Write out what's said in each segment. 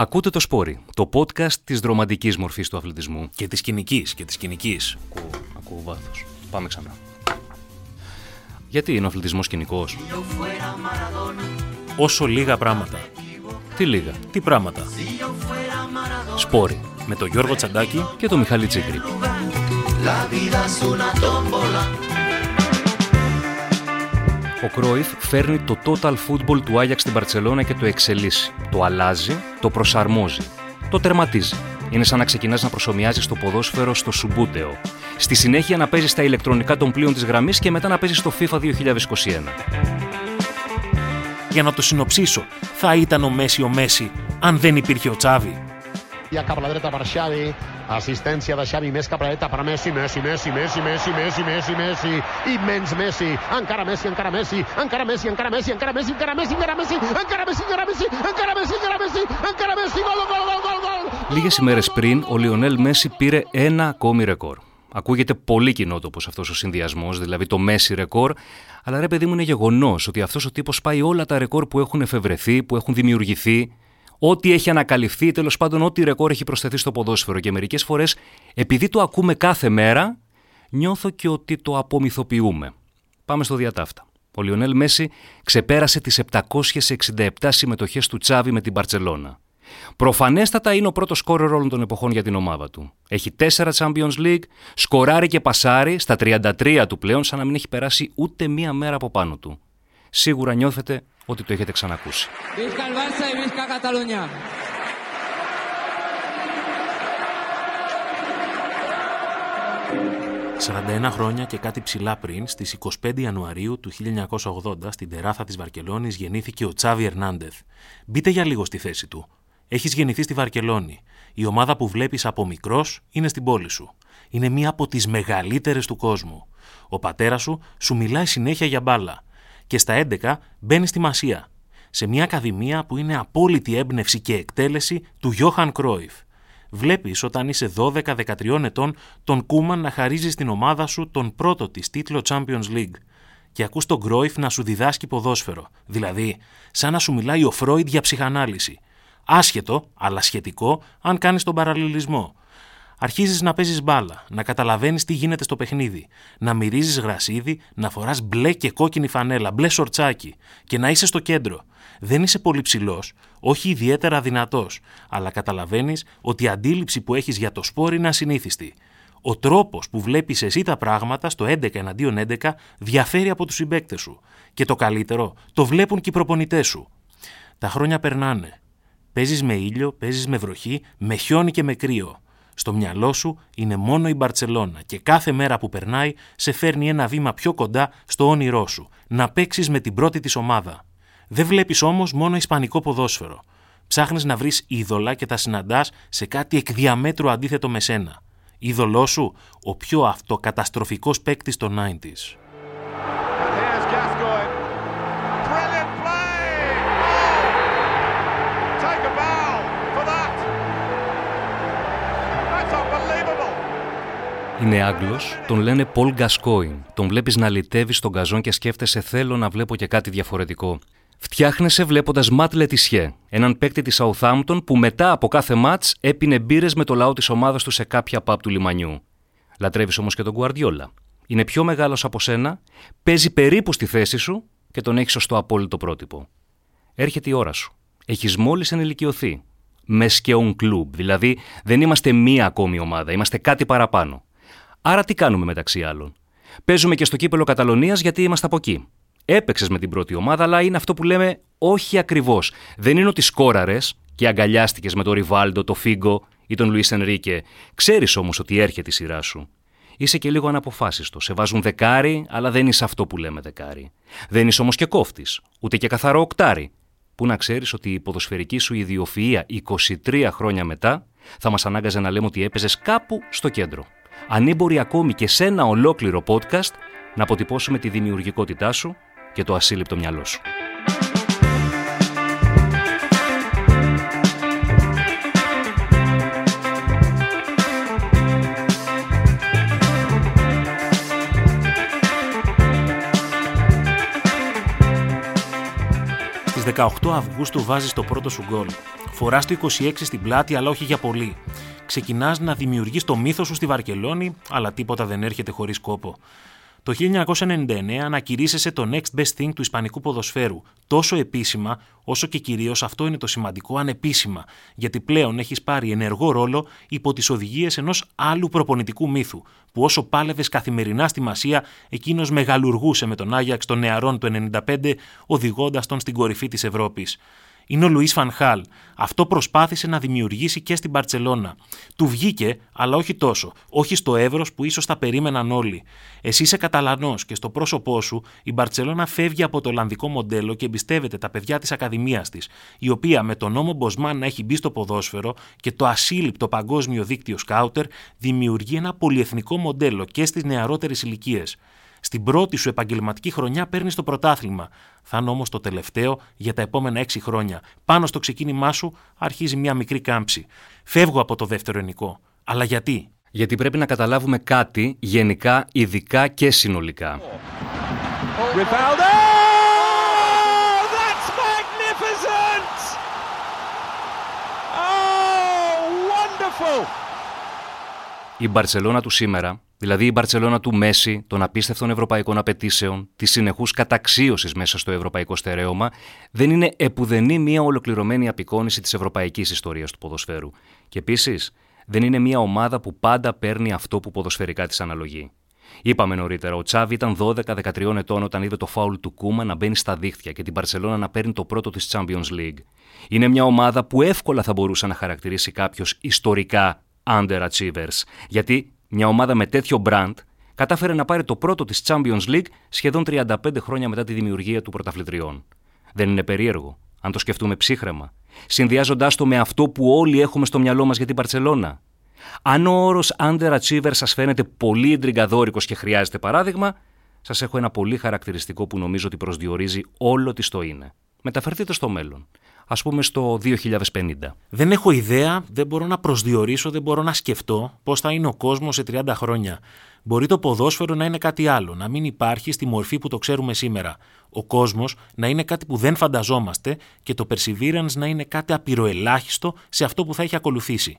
Ακούτε το Σπόρι, το podcast της δρομαντικής μορφής του αθλητισμού. Και της κοινικής, και της κοινικής. Ακούω, ακούω βάθος. Πάμε ξανά. Γιατί είναι ο αθλητισμός κοινικός; Όσο λίγα πράγματα. Τι λίγα; Τι πράγματα. Σπόρι. Με τον Γιώργο Τσαντάκη Και το Μιχάλη Τσίγκρη. Ο Κρόιφ φέρνει το total football του Άγιαξ στην Παρσελώνα και το εξελίσσει. Το αλλάζει, το προσαρμόζει. Το τερματίζει. Είναι σαν να ξεκινάς να προσωμιάζεις το ποδόσφαιρο στο Σουμπούτεο. Στη συνέχεια να παίζεις στα ηλεκτρονικά των πλοίων της γραμμής και μετά να παίζεις στο FIFA 2021. Για να το συνοψίσω, θα ήταν ο Μέση ο Μέση αν δεν υπήρχε ο Τσάβη. Ja cap a la dreta per Xavi. Assistència de Xavi més cap a la dreta per Messi, Messi, Messi, Messi, Messi, Messi, Messi, Messi. Immens Messi. Encara Messi, encara Messi. Encara Messi, encara Messi, encara Messi, encara Messi, encara Messi. Encara Messi, encara Messi. Encara Messi, encara Messi. Encara Messi. Gol, gol, gol, gol, gol. Λίγε ημέρε πριν, ο Λιονέλ Μέση πήρε ένα ακόμη ρεκόρ. Ακούγεται πολύ κοινότοπο αυτό ο συνδυασμό, δηλαδή το Μέση ρεκόρ, αλλά ρε παιδί μου είναι γεγονό ότι αυτό ο τύπο πάει όλα τα ρεκόρ που έχουν εφευρεθεί, που έχουν δημιουργηθεί, ό,τι έχει ανακαλυφθεί, τέλος πάντων, ό,τι ρεκόρ έχει προσθεθεί στο ποδόσφαιρο. Και μερικές φορές, επειδή το ακούμε κάθε μέρα, νιώθω και ότι το απομυθοποιούμε. Πάμε στο διατάφτα. Ο Λιονέλ Μέση ξεπέρασε τις 767 συμμετοχές του Τσάβη με την Μπαρτσελώνα. Προφανέστατα είναι ο πρώτος σκόρερ όλων των εποχών για την ομάδα του. Έχει 4 Champions League, σκοράρει και πασάρει στα 33 του πλέον, σαν να μην έχει περάσει ούτε μία μέρα από πάνω του. Σίγουρα νιώθετε ότι το έχετε ξανακούσει. Visca el Barça y visca Catalunya. 41 χρόνια και κάτι ψηλά πριν, στις 25 Ιανουαρίου του 1980, στην τεράθα της Βαρκελόνης, γεννήθηκε ο Τσάβι Ερνάντεθ. Μπείτε για λίγο στη θέση του. Έχεις γεννηθεί στη Βαρκελόνη. Η ομάδα που βλέπεις από μικρός είναι στην πόλη σου. Είναι μία από τις μεγαλύτερες του κόσμου. Ο πατέρας σου σου μιλάει συνέχεια για μπάλα. Και στα 11 μπαίνει στη Μασία. Σε μια ακαδημία που είναι απόλυτη έμπνευση και εκτέλεση του Γιώχαν Κρόιφ. Βλέπεις όταν είσαι 12-13 ετών τον Κούμαν να χαρίζεις στην ομάδα σου τον πρώτο της τίτλο Champions League. Και ακούς τον Κρόιφ να σου διδάσκει ποδόσφαιρο. Δηλαδή, σαν να σου μιλάει ο Φρόιντ για ψυχανάλυση. Άσχετο, αλλά σχετικό, αν κάνεις τον παραλληλισμό. Αρχίζεις να παίζεις μπάλα, να καταλαβαίνεις τι γίνεται στο παιχνίδι, να μυρίζεις γρασίδι, να φοράς μπλε και κόκκινη φανέλα, μπλε σορτσάκι και να είσαι στο κέντρο. Δεν είσαι πολύ ψηλός, όχι ιδιαίτερα δυνατός, αλλά καταλαβαίνεις ότι η αντίληψη που έχεις για το σπόρ είναι ασυνήθιστη. Ο τρόπος που βλέπεις εσύ τα πράγματα στο 11 εναντίον 11 διαφέρει από τους συμπαίκτες σου. Και το καλύτερο, το βλέπουν και οι προπονητές σου. Τα χρόνια περνάνε. Παίζεις με ήλιο, παίζεις με βροχή, με χιόνι και με κρύο. Στο μυαλό σου είναι μόνο η Μπαρτσελώνα και κάθε μέρα που περνάει σε φέρνει ένα βήμα πιο κοντά στο όνειρό σου, να παίξεις με την πρώτη της ομάδα. Δεν βλέπεις όμως μόνο ισπανικό ποδόσφαιρο. Ψάχνεις να βρεις είδωλα και τα συναντάς σε κάτι εκ διαμέτρου αντίθετο με σένα. Είδωλό σου, ο πιο αυτοκαταστροφικός παίκτης των 90s. Είναι Άγγλος, τον λένε Πολ Γκασκόιν. Τον βλέπεις να λυτεύει στον καζόν και σκέφτεσαι: Θέλω να βλέπω και κάτι διαφορετικό. Φτιάχνεσαι βλέποντας Ματ Λε Τισιέ, έναν παίκτη της Southampton που μετά από κάθε ματς έπινε μπύρες με το λαό της ομάδας του σε κάποια pub του λιμανιού. Λατρεύεις όμως και τον Γκουαρδιόλα. Είναι πιο μεγάλος από σένα, παίζει περίπου στη θέση σου και τον έχεις ως το απόλυτο πρότυπο. Έρχεται η ώρα σου. Έχεις μόλις ενηλικιωθεί. Més que un club, δηλαδή δεν είμαστε μία ακόμη ομάδα, είμαστε κάτι παραπάνω. Άρα τι κάνουμε μεταξύ άλλων; Παίζουμε και στο κύπελο Καταλωνίας γιατί είμαστε από εκεί. Έπαιξες με την πρώτη ομάδα, αλλά είναι αυτό που λέμε όχι ακριβώς. Δεν είναι ότι σκόραρες και αγκαλιάστηκες με τον Ριβάλντο, τον Φίγκο ή τον Λουίς Ενρίκε. Ξέρεις όμως ότι έρχεται η σειρά σου. Είσαι και λίγο αναποφάσιστο. Σε βάζουν δεκάρι, αλλά δεν είσαι αυτό που λέμε δεκάρι. Δεν είσαι όμως και κόφτης, ούτε και καθαρό οκτάρι. Που να ξέρεις ότι η ποδοσφαιρική σου ιδιοφυΐα 23 χρόνια μετά θα μας ανάγκαζε να λέμε ότι έπαιζες κάπου στο κέντρο. Ανήμποροι ακόμη και σε ένα ολόκληρο podcast να αποτυπώσουμε τη δημιουργικότητά σου και το ασύλληπτο μυαλό σου. Στις 18 Αυγούστου βάζεις το πρώτο σου γκολ. Φοράς το 26 στην πλάτη, αλλά όχι για πολύ. Ξεκινάς να δημιουργείς το μύθο σου στη Βαρκελόνη, αλλά τίποτα δεν έρχεται χωρίς κόπο. Το 1999 ανακηρύσσεσαι το next best thing του Ισπανικού ποδοσφαίρου, τόσο επίσημα όσο και κυρίως αυτό είναι το σημαντικό ανεπίσημα, γιατί πλέον έχεις πάρει ενεργό ρόλο υπό τις οδηγίες ενός άλλου προπονητικού μύθου, που όσο πάλευες καθημερινά στη Μασία, εκείνος μεγαλουργούσε με τον Άγιαξ των νεαρών του 95, οδηγώντας τον στην κορυφή της Ευρώπης είναι ο Λουίς Φανχάλ. Αυτό προσπάθησε να δημιουργήσει και στην Παρσελώνα. Του βγήκε, αλλά όχι τόσο. Όχι στο εύρο που ίσως τα περίμεναν όλοι. Εσύ είσαι Καταλανός και στο πρόσωπό σου η Μπαρσελώνα φεύγει από το Ολλανδικό μοντέλο και εμπιστεύεται τα παιδιά της Ακαδημίας της, η οποία με τον νόμο Μποσμάν να έχει μπει στο ποδόσφαιρο και το ασύλληπτο παγκόσμιο δίκτυο Σκάουτερ δημιουργεί ένα πολυεθνικό μοντέλο και στις νεαρότερες ηλικίες. Στην πρώτη σου επαγγελματική χρονιά παίρνεις το πρωτάθλημα. Θα είναι όμως το τελευταίο για τα επόμενα έξι χρόνια. Πάνω στο ξεκίνημά σου αρχίζει μια μικρή κάμψη. Φεύγω από το δεύτερο ενικό. Αλλά γιατί; Γιατί πρέπει να καταλάβουμε κάτι γενικά, ειδικά και συνολικά. Oh, η Μπαρσελώνα του σήμερα Δηλαδή η Μπαρσελόνα του Μέση, των απίστευτων ευρωπαϊκών απαιτήσεων, της συνεχούς καταξίωσης μέσα στο ευρωπαϊκό στερέωμα, δεν είναι επουδενή μια ολοκληρωμένη απεικόνηση της ευρωπαϊκής ιστορίας του ποδοσφαίρου. Και επίσης, δεν είναι μια ομάδα που πάντα παίρνει αυτό που ποδοσφαιρικά της αναλογεί. Είπαμε νωρίτερα, ο Τσάβη ήταν 12-13 ετών όταν είδε το φάουλ του Κούμα να μπαίνει στα δίχτυα και την Παρσελόνα να παίρνει το πρώτο της Champions League. Είναι μια ομάδα που εύκολα θα μπορούσε να χαρακτηρίσει κάποιος ιστορικά underachievers, γιατί μια ομάδα με τέτοιο brand κατάφερε να πάρει το πρώτο της Champions League σχεδόν 35 χρόνια μετά τη δημιουργία του πρωταθλητριών. Δεν είναι περίεργο, αν το σκεφτούμε ψύχρεμα, συνδυάζοντάς το με αυτό που όλοι έχουμε στο μυαλό μας για την Παρσελώνα. Αν ο όρος underachiever σας φαίνεται πολύ εντριγκαδόρικος και χρειάζεται παράδειγμα, σας έχω ένα πολύ χαρακτηριστικό που νομίζω ότι προσδιορίζει όλο τι το είναι. Μεταφερθείτε στο μέλλον ας πούμε στο 2050. Δεν έχω ιδέα, δεν μπορώ να προσδιορίσω, δεν μπορώ να σκεφτώ πώς θα είναι ο κόσμος σε 30 χρόνια. Μπορεί το ποδόσφαιρο να είναι κάτι άλλο, να μην υπάρχει στη μορφή που το ξέρουμε σήμερα. Ο κόσμος να είναι κάτι που δεν φανταζόμαστε και το perseverance να είναι κάτι απειροελάχιστο σε αυτό που θα έχει ακολουθήσει.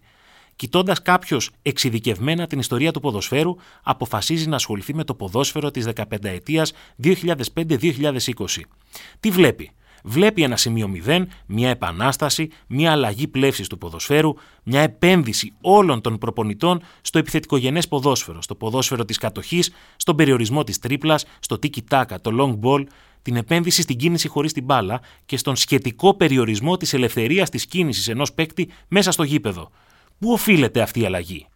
Κοιτώντας κάποιος εξειδικευμένα την ιστορία του ποδοσφαίρου, αποφασίζει να ασχοληθεί με το ποδόσφαιρο της 15 ετίας 2005-2020. Τι βλέπει, βλέπει ένα σημείο 0, μια επανάσταση, μια αλλαγή πλεύσης του ποδοσφαίρου, μια επένδυση όλων των προπονητών στο επιθετικογενές ποδόσφαιρο, στο ποδόσφαιρο της κατοχής, στον περιορισμό της τρίπλας, στο tiki-taka, το long ball, την επένδυση στην κίνηση χωρίς την μπάλα και στον σχετικό περιορισμό της ελευθερίας της κίνησης ενός παίκτη μέσα στο γήπεδο. Πού οφείλεται αυτή η αλλαγή;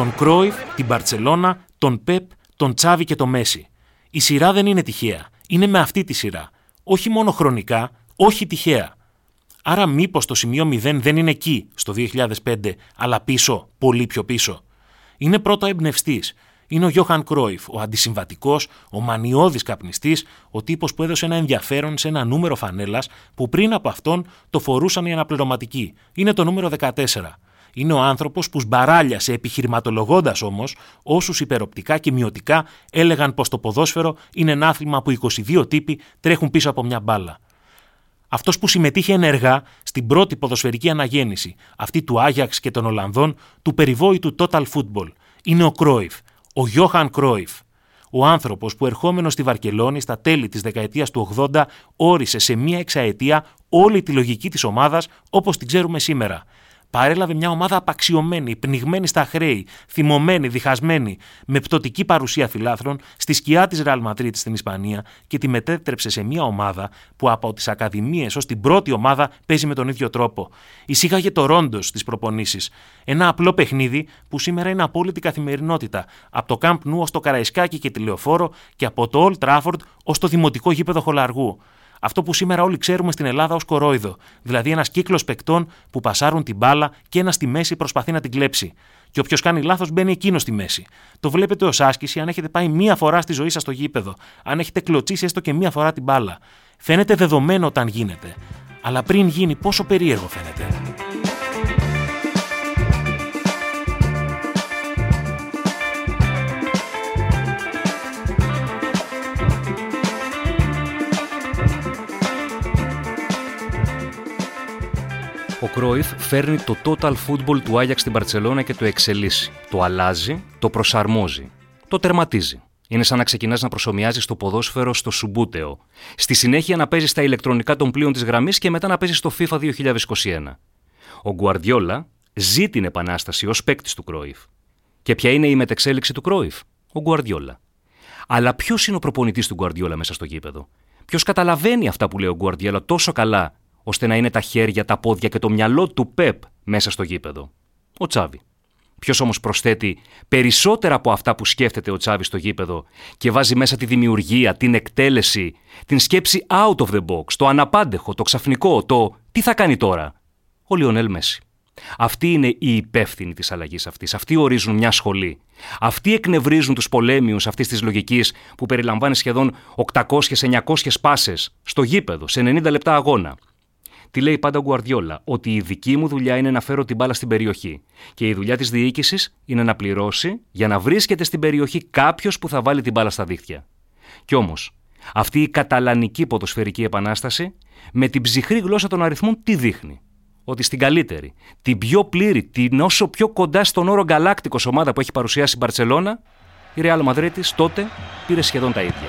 Στον Κρόιφ, την Μπαρτσελώνα, τον Πεπ, τον Τσάβη και τον Μέση. Η σειρά δεν είναι τυχαία. Είναι με αυτή τη σειρά. Όχι μόνο χρονικά, όχι τυχαία. Άρα μήπως το σημείο 0 δεν είναι εκεί, στο 2005, αλλά πίσω, πολύ πιο πίσω. Είναι πρώτο εμπνευστής. Είναι ο Γιώχαν Κρόιφ, ο αντισυμβατικός, ο μανιώδης καπνιστής, ο τύπος που έδωσε ένα ενδιαφέρον σε ένα νούμερο φανέλας που πριν από αυτόν το φορούσαν οι αναπληρωματικοί. Είναι το νούμερο 14. Είναι ο άνθρωπος που σμπαράλιασε επιχειρηματολογώντας όμως όσους υπεροπτικά και μειωτικά έλεγαν πως το ποδόσφαιρο είναι ένα άθλημα που 22 τύποι τρέχουν πίσω από μια μπάλα. Αυτός που συμμετείχε ενεργά στην πρώτη ποδοσφαιρική αναγέννηση, αυτή του Άγιαξ και των Ολλανδών, του περιβόητου Total Football, είναι ο Κρόιφ, ο Γιώχαν Κρόιφ. Ο άνθρωπος που ερχόμενος στη Βαρκελόνη στα τέλη της δεκαετίας του 80 όρισε σε μία εξαετία όλη τη λογική της ομάδας όπως την ξέρουμε σήμερα παρέλαβε μια ομάδα απαξιωμένη, πνιγμένη στα χρέη, θυμωμένη, διχασμένη, με πτωτική παρουσία φιλάθρων στη σκιά της Ρεάλ Μαδρίτη στην Ισπανία και τη μετέτρεψε σε μια ομάδα που από τις Ακαδημίες ως την πρώτη ομάδα παίζει με τον ίδιο τρόπο. Εισήγαγε το ρόντος στις προπονήσεις. Ένα απλό παιχνίδι που σήμερα είναι απόλυτη καθημερινότητα. Από το Camp Nou ως το Καραϊσκάκι και τη Λεωφόρο και από το Old Trafford ως το δημοτικό γήπεδο Χολαργού αυτό που σήμερα όλοι ξέρουμε στην Ελλάδα ως κορόιδο, δηλαδή ένας κύκλος παικτών που πασάρουν την μπάλα και ένας στη μέση προσπαθεί να την κλέψει. Και όποιος κάνει λάθος μπαίνει εκείνο στη μέση. Το βλέπετε ως άσκηση αν έχετε πάει μία φορά στη ζωή σας στο γήπεδο, αν έχετε κλωτσίσει έστω και μία φορά την μπάλα. Φαίνεται δεδομένο όταν γίνεται. Αλλά πριν γίνει, πόσο περίεργο φαίνεται. Ο Κρόιφ φέρνει το total football του Άγιαξ στην Παρσελώνα και το εξελίσσει. Το αλλάζει, το προσαρμόζει, το τερματίζει. Είναι σαν να ξεκινάς να προσωμιάζεις το ποδόσφαιρο στο Σουμπούτεο. Στη συνέχεια να παίζεις στα ηλεκτρονικά των πλοίων της γραμμής και μετά να παίζεις στο FIFA 2021. Ο Γκουαρδιόλα ζει την επανάσταση ως παίκτης του Κρόιφ. Και ποια είναι η μετεξέλιξη του Κρόιφ, ο Γκουαρδιόλα. Αλλά ποιος είναι ο προπονητής του Γκουαρδιόλα μέσα στο γήπεδο; Ποιος καταλαβαίνει αυτά που λέει ο Γκουαρδιόλα τόσο καλά, ώστε να είναι τα χέρια, τα πόδια και το μυαλό του Πεπ μέσα στο γήπεδο. Ο Τσάβη. Ποιος όμως προσθέτει περισσότερα από αυτά που σκέφτεται ο Τσάβη στο γήπεδο και βάζει μέσα τη δημιουργία, την εκτέλεση, την σκέψη out of the box, το αναπάντεχο, το ξαφνικό, το τι θα κάνει τώρα. Ο Λιονέλ Μέση. Αυτοί είναι οι υπεύθυνοι της αλλαγής αυτής. Αυτοί ορίζουν μια σχολή. Αυτοί εκνευρίζουν τους πολέμιους αυτής της λογικής που περιλαμβάνει σχεδόν 800-900 πάσες στο γήπεδο, σε 90 λεπτά αγώνα. Τι λέει πάντα ο Γκουαρδιόλα, ότι η δική μου δουλειά είναι να φέρω την μπάλα στην περιοχή. Και η δουλειά της διοίκησης είναι να πληρώσει για να βρίσκεται στην περιοχή κάποιος που θα βάλει την μπάλα στα δίχτυα. Κι όμως, αυτή η καταλανική ποδοσφαιρική επανάσταση, με την ψυχρή γλώσσα των αριθμών, τι δείχνει; Ότι στην καλύτερη, την πιο πλήρη, την όσο πιο κοντά στον όρο γκαλάκτικο ομάδα που έχει παρουσιάσει η Μπαρσελόνα, η Ρεάλ Μαδρίτη τότε πήρε σχεδόν τα ίδια.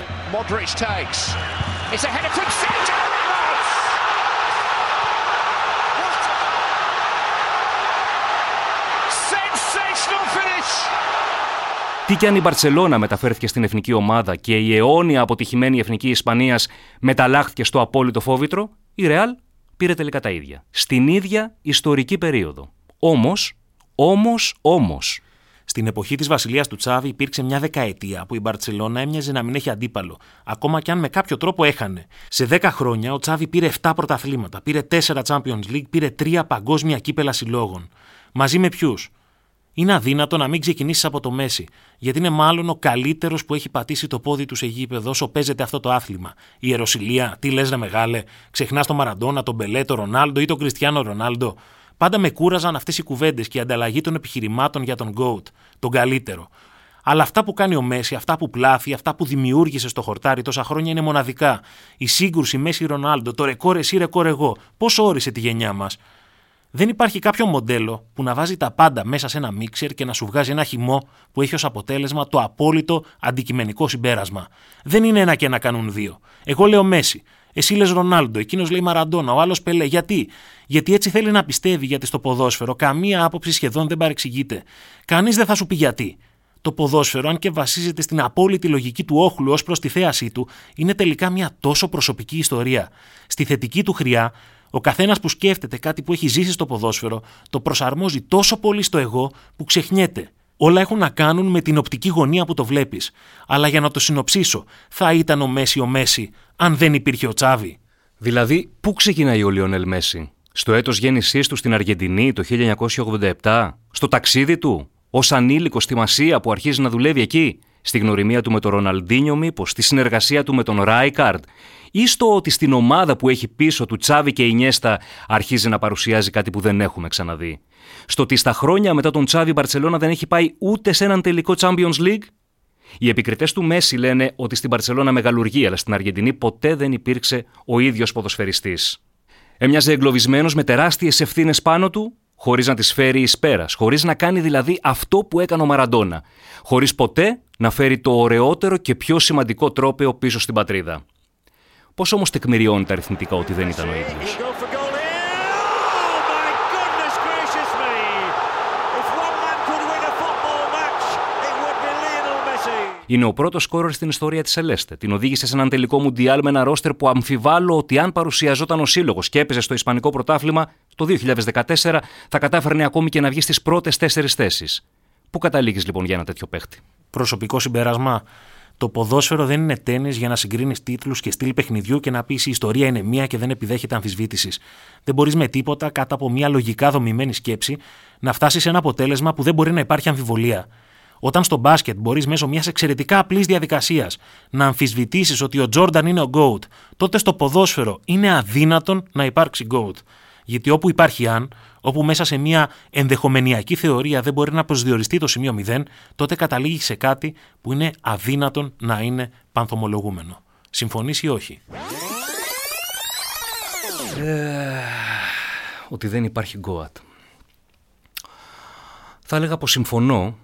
Τι κι αν η Μπαρσελόνα μεταφέρθηκε στην εθνική ομάδα και η αιώνια αποτυχημένη εθνική Ισπανίας μεταλλάχθηκε στο απόλυτο φόβητρο, η Ρεάλ πήρε τελικά τα ίδια. Στην ίδια ιστορική περίοδο. Όμως, όμως, όμως. Στην εποχή της βασιλείας του Τσάβη υπήρξε μια δεκαετία που η Μπαρσελόνα έμοιαζε να μην έχει αντίπαλο, ακόμα και αν με κάποιο τρόπο έχανε. Σε 10 χρόνια ο Τσάβη πήρε 7 πρωταθλήματα, πήρε 4 Champions League, πήρε 3 παγκόσμια κύπελα συλλόγων. Μαζί με ποιους, είναι αδύνατο να μην ξεκινήσεις από το Μέση, γιατί είναι μάλλον ο καλύτερος που έχει πατήσει το πόδι του σε γήπεδο όσο παίζεται αυτό το άθλημα. Η Ιεροσιλία, τι λες, ρε μεγάλε, ξεχνάς τον Μαραντόνα, τον Μπελέ, τον Ρονάλντο ή τον Κριστιανό Ρονάλντο. Πάντα με κούραζαν αυτές οι κουβέντες και η ανταλλαγή των επιχειρημάτων για τον Goat, τον καλύτερο. Αλλά αυτά που κάνει ο Μέση, αυτά που πλάθει, αυτά που δημιούργησε στο χορτάρι τόσα χρόνια είναι μοναδικά. Η σύγκρουση Μέση-Ρονάλντο, το ρεκόρ εσύ, ρεκόρ εγώ, πώς όρισε τη γενιά μας; Δεν υπάρχει κάποιο μοντέλο που να βάζει τα πάντα μέσα σε ένα μίξερ και να σου βγάζει ένα χυμό που έχει ως αποτέλεσμα το απόλυτο αντικειμενικό συμπέρασμα. Δεν είναι ένα και ένα κάνουν δύο. Εγώ λέω Μέση. Εσύ λες Ρονάλντο, εκείνος λέει Μαραντόνα, ο άλλος Πελέ. Γιατί; Γιατί έτσι θέλει να πιστεύει γιατί στο ποδόσφαιρο καμία άποψη σχεδόν δεν παρεξηγείται. Κανείς δεν θα σου πει γιατί. Το ποδόσφαιρο, αν και βασίζεται στην απόλυτη λογική του όχλου ως προς τη θέασή του, είναι τελικά μια τόσο προσωπική ιστορία. Στη θετική του χρειά, ο καθένας που σκέφτεται κάτι που έχει ζήσει στο ποδόσφαιρο το προσαρμόζει τόσο πολύ στο εγώ που ξεχνιέται. Όλα έχουν να κάνουν με την οπτική γωνία που το βλέπεις. Αλλά για να το συνοψίσω, θα ήταν ο Μέση ο Μέση αν δεν υπήρχε ο Τσάβη. Δηλαδή, πού ξεκινάει ο Λιονέλ Μέση, στο έτος γέννησής του στην Αργεντινή το 1987, στο ταξίδι του, ως ανήλικος στη Μασία που αρχίζει να δουλεύει εκεί, στη γνωριμία του με τον Ροναλντίνιο μήπως, στη συνεργασία του με τον Ράικαρντ ή στο ότι στην ομάδα που έχει πίσω του Τσάβη και η Νιέστα αρχίζει να παρουσιάζει κάτι που δεν έχουμε ξαναδεί. Στο ότι στα χρόνια μετά τον Τσάβη η Μπαρσελόνα δεν έχει πάει ούτε σε έναν τελικό Champions League. Οι επικριτές του Μέση λένε ότι στην Μπαρσελόνα μεγαλουργεί, αλλά στην Αργεντινή ποτέ δεν υπήρξε ο ίδιος ποδοσφαιριστής. Έμοιαζε εγκλωβισμένος με τεράστιες ευθύνες πάνω του, χωρίς να τι φέρει εις πέρας, χωρίς να κάνει δηλαδή αυτό που έκανε ο Μαραντόνα, χωρίς ποτέ να φέρει το ωραιότερο και πιο σημαντικό τρόπεο πίσω στην πατρίδα. Πώς όμως τεκμηριώνει τα αριθμητικά ότι δεν ήταν ο ίδιος; Είναι ο πρώτος σκόρερ στην ιστορία της Ελέστε. Την οδήγησε σε έναν τελικό μουντιάλ με ένα ρόστερ που αμφιβάλλω ότι αν παρουσιαζόταν ο σύλλογος και έπαιζε στο Ισπανικό πρωτάθλημα το 2014 θα κατάφερνε ακόμη και να βγει στις πρώτες τέσσερις θέσεις. Πού καταλήγεις λοιπόν για ένα τέτοιο παίχτη; Προσωπικό συμπέρασμα. Το ποδόσφαιρο δεν είναι τέννη για να συγκρίνεις τίτλους και στυλ παιχνιδιού και να πεις η ιστορία είναι μία και δεν επιδέχεται αμφισβήτησης. Δεν μπορείς με τίποτα, κάτω από μια λογικά δομημένη σκέψη, να φτάσεις σε ένα αποτέλεσμα που δεν μπορεί να υπάρχει αμφιβολία. Όταν στο μπάσκετ μπορείς μέσω μιας εξαιρετικά απλής διαδικασίας να αμφισβητήσεις ότι ο Τζόρνταν είναι ο GOAT, τότε στο ποδόσφαιρο είναι αδύνατον να υπάρξει GOAT. Γιατί όπου υπάρχει αν, όπου μέσα σε μια ενδεχομενιακή θεωρία δεν μπορεί να προσδιοριστεί το σημείο 0, τότε καταλήγει σε κάτι που είναι αδύνατον να είναι πανθομολογούμενο. Συμφωνείς ή όχι; Ε, ότι δεν υπάρχει γκόατ. Θα έλεγα πως συμφωνώ,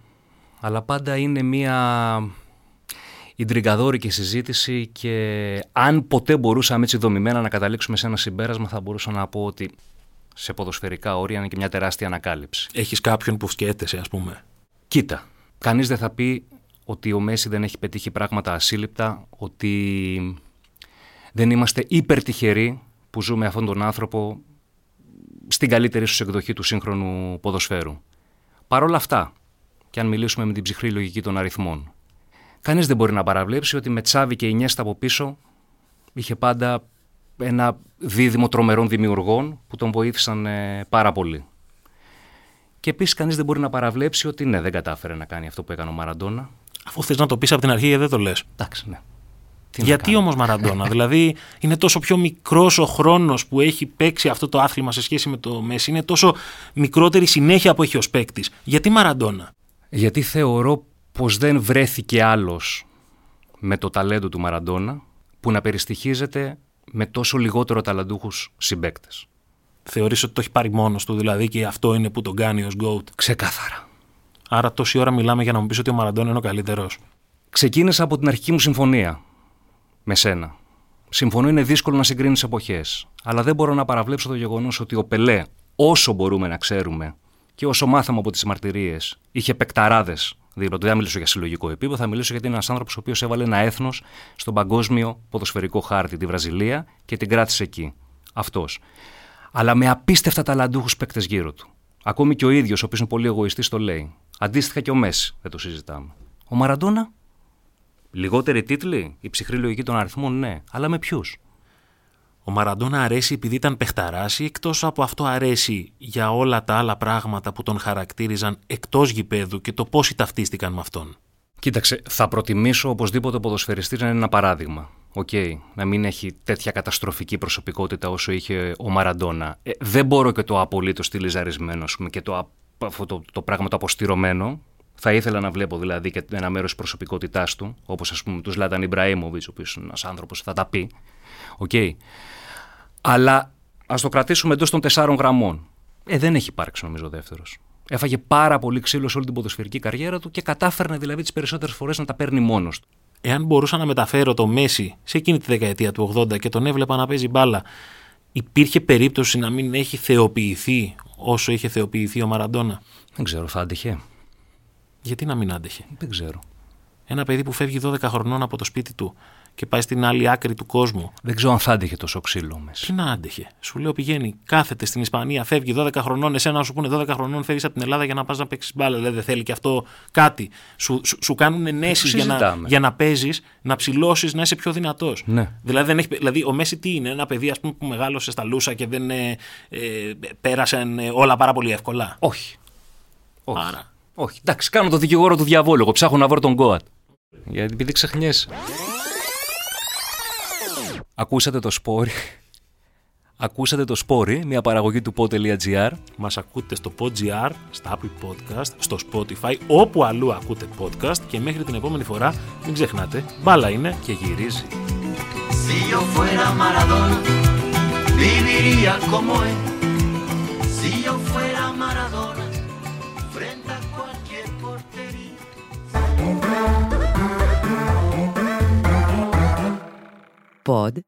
αλλά πάντα είναι μια ιντριγκαδόρικη συζήτηση και αν ποτέ μπορούσαμε έτσι δομημένα να καταλήξουμε σε ένα συμπέρασμα θα μπορούσα να πω ότι σε ποδοσφαιρικά όρια είναι και μια τεράστια ανακάλυψη. Έχεις κάποιον που σκέφτεσαι ας πούμε; Κοίτα, κανείς δεν θα πει ότι ο Μέση δεν έχει πετύχει πράγματα ασύλληπτα, ότι δεν είμαστε υπερτυχεροί που ζούμε αυτόν τον άνθρωπο στην καλύτερη σου εκδοχή του σύγχρονου ποδοσφαίρου. Παρ' όλα αυτά, και αν μιλήσουμε με την ψυχρή λογική των αριθμών, κανείς δεν μπορεί να παραβλέψει ότι με Τσάβη και Ινιέστα από πίσω είχε πάντα ένα δίδυμο τρομερών δημιουργών που τον βοήθησαν ε, πάρα πολύ. Και επίσης κανείς δεν μπορεί να παραβλέψει ότι ναι, δεν κατάφερε να κάνει αυτό που έκανε ο Μαραντόνα. Αφού θες να το πεις από την αρχή, δεν το λες. Εντάξει, ναι. Γιατί όμως Μαραντόνα, δηλαδή είναι τόσο πιο μικρός ο χρόνος που έχει παίξει αυτό το άθλημα σε σχέση με το Μέση, είναι τόσο μικρότερη συνέχεια που έχει ως παίκτης. Γιατί Μαραντόνα; Γιατί θεωρώ πως δεν βρέθηκε άλλος με το ταλέντο του Μαραντόνα που να περιστοιχίζεται με τόσο λιγότερο ταλαντούχους συμπαίκτες. Θεωρείς ότι το έχει πάρει μόνος του, δηλαδή και αυτό είναι που τον κάνει ως GOAT; Ξεκάθαρα. Άρα τόση ώρα μιλάμε για να μου πεις ότι ο Μαραντόνα είναι ο καλύτερος. Ξεκίνησα από την αρχική μου συμφωνία με σένα. Συμφωνώ είναι δύσκολο να συγκρίνεις εποχές. Αλλά δεν μπορώ να παραβλέψω το γεγονός ότι ο Πελέ, όσο μπορούμε να ξέρουμε και όσο μάθαμε από τις μαρτυρίες, είχε πεκταράδε δίπλα του. Δεν θα μιλήσω για συλλογικό επίπεδο, θα μιλήσω γιατί είναι ένας άνθρωπος ο οποίος έβαλε ένα έθνος στον παγκόσμιο ποδοσφαιρικό χάρτη, τη Βραζιλία και την κράτησε εκεί. Αυτός. Αλλά με απίστευτα ταλαντούχους παίκτες γύρω του. Ακόμη και ο ίδιος, ο οποίος είναι πολύ εγωιστής, το λέει. Αντίστοιχα και ο Μέση, δεν το συζητάμε. Ο Μαραντόνα; Λιγότεροι τίτλοι, η ψυχρή λογική των αριθμών, ναι. Αλλά με ποιους; Ο Μαραντόνα αρέσει επειδή ήταν παιχταράς ή εκτός από αυτό αρέσει για όλα τα άλλα πράγματα που τον χαρακτήριζαν εκτός γηπέδου και το πόσοι ταυτίστηκαν με αυτόν; Κοίταξε, θα προτιμήσω οπωσδήποτε ο ποδοσφαιριστής να είναι ένα παράδειγμα. OK, okay, να μην έχει τέτοια καταστροφική προσωπικότητα όσο είχε ο Μαραντόνα. Ε, δεν μπορώ και το απολύτως στυλιζαρισμένο και το, αυτό το, το πράγμα το αποστειρωμένο θα ήθελα να βλέπω δηλαδή και ένα μέρος της προσωπικότητάς του, όπως ας πούμε του Ζλάταν Ιμπραΐμοβιτς, ο οποίος είναι ένας άνθρωπος, θα τα πει. OK. Okay. Αλλά ας το κρατήσουμε εντός των τεσσάρων γραμμών. Ε, δεν έχει υπάρξει νομίζω δεύτερος. Έφαγε πάρα πολύ ξύλο σε όλη την ποδοσφαιρική καριέρα του και κατάφερνε δηλαδή τις περισσότερες φορές να τα παίρνει μόνος του. Εάν μπορούσα να μεταφέρω το Μέση σε εκείνη τη δεκαετία του 80 και τον έβλεπα να παίζει μπάλα, υπήρχε περίπτωση να μην έχει θεοποιηθεί όσο είχε θεοποιηθεί ο Μαραντόνα; Δεν ξέρω, θα άντεχε. Γιατί να μην άντεχε; Δεν ξέρω. Ένα παιδί που φεύγει 12 χρονών από το σπίτι του και πάει στην άλλη άκρη του κόσμου. Δεν ξέρω αν θα άντεχε τόσο ξύλο μέσα. Τι να άντεχε. Σου λέω πηγαίνει, κάθεται στην Ισπανία, φεύγει 12 χρονών. Εσένα να σου πούνε 12 χρονών, φεύγεις από την Ελλάδα για να πας να παίξεις μπάλα. Δεν θέλει και αυτό κάτι. Σου, σου, σου κάνουν ενέσεις για να, για να παίζεις, να ψηλώσεις, να είσαι πιο δυνατός. Ναι. Δηλαδή, δεν έχει, δηλαδή, ο Μέση τι είναι, ένα παιδί ας πούμε, που μεγάλωσε στα λούσα και δεν ε, ε, πέρασαν όλα πάρα πολύ εύκολα; Όχι. Όχι. Άρα. Όχι, εντάξει, κάνω το δικηγόρο του διαβόλου. Εγώ ψάχνω να βρω τον Γκόατ. Γιατί επειδή ξεχνιέσαι. Ακούσατε το σπόρι. Ακούσατε το σπόρι, μια παραγωγή του pod.gr. Μας ακούτε στο pod.gr, στα Apple Podcast, στο Spotify, όπου αλλού ακούτε podcast και μέχρι την επόμενη φορά μην ξεχνάτε, μπάλα είναι και γυρίζει. Si yo fuera Maradona, viviría como él. Si yo fuera Maradona, frente a cualquier portería. Pod.gr.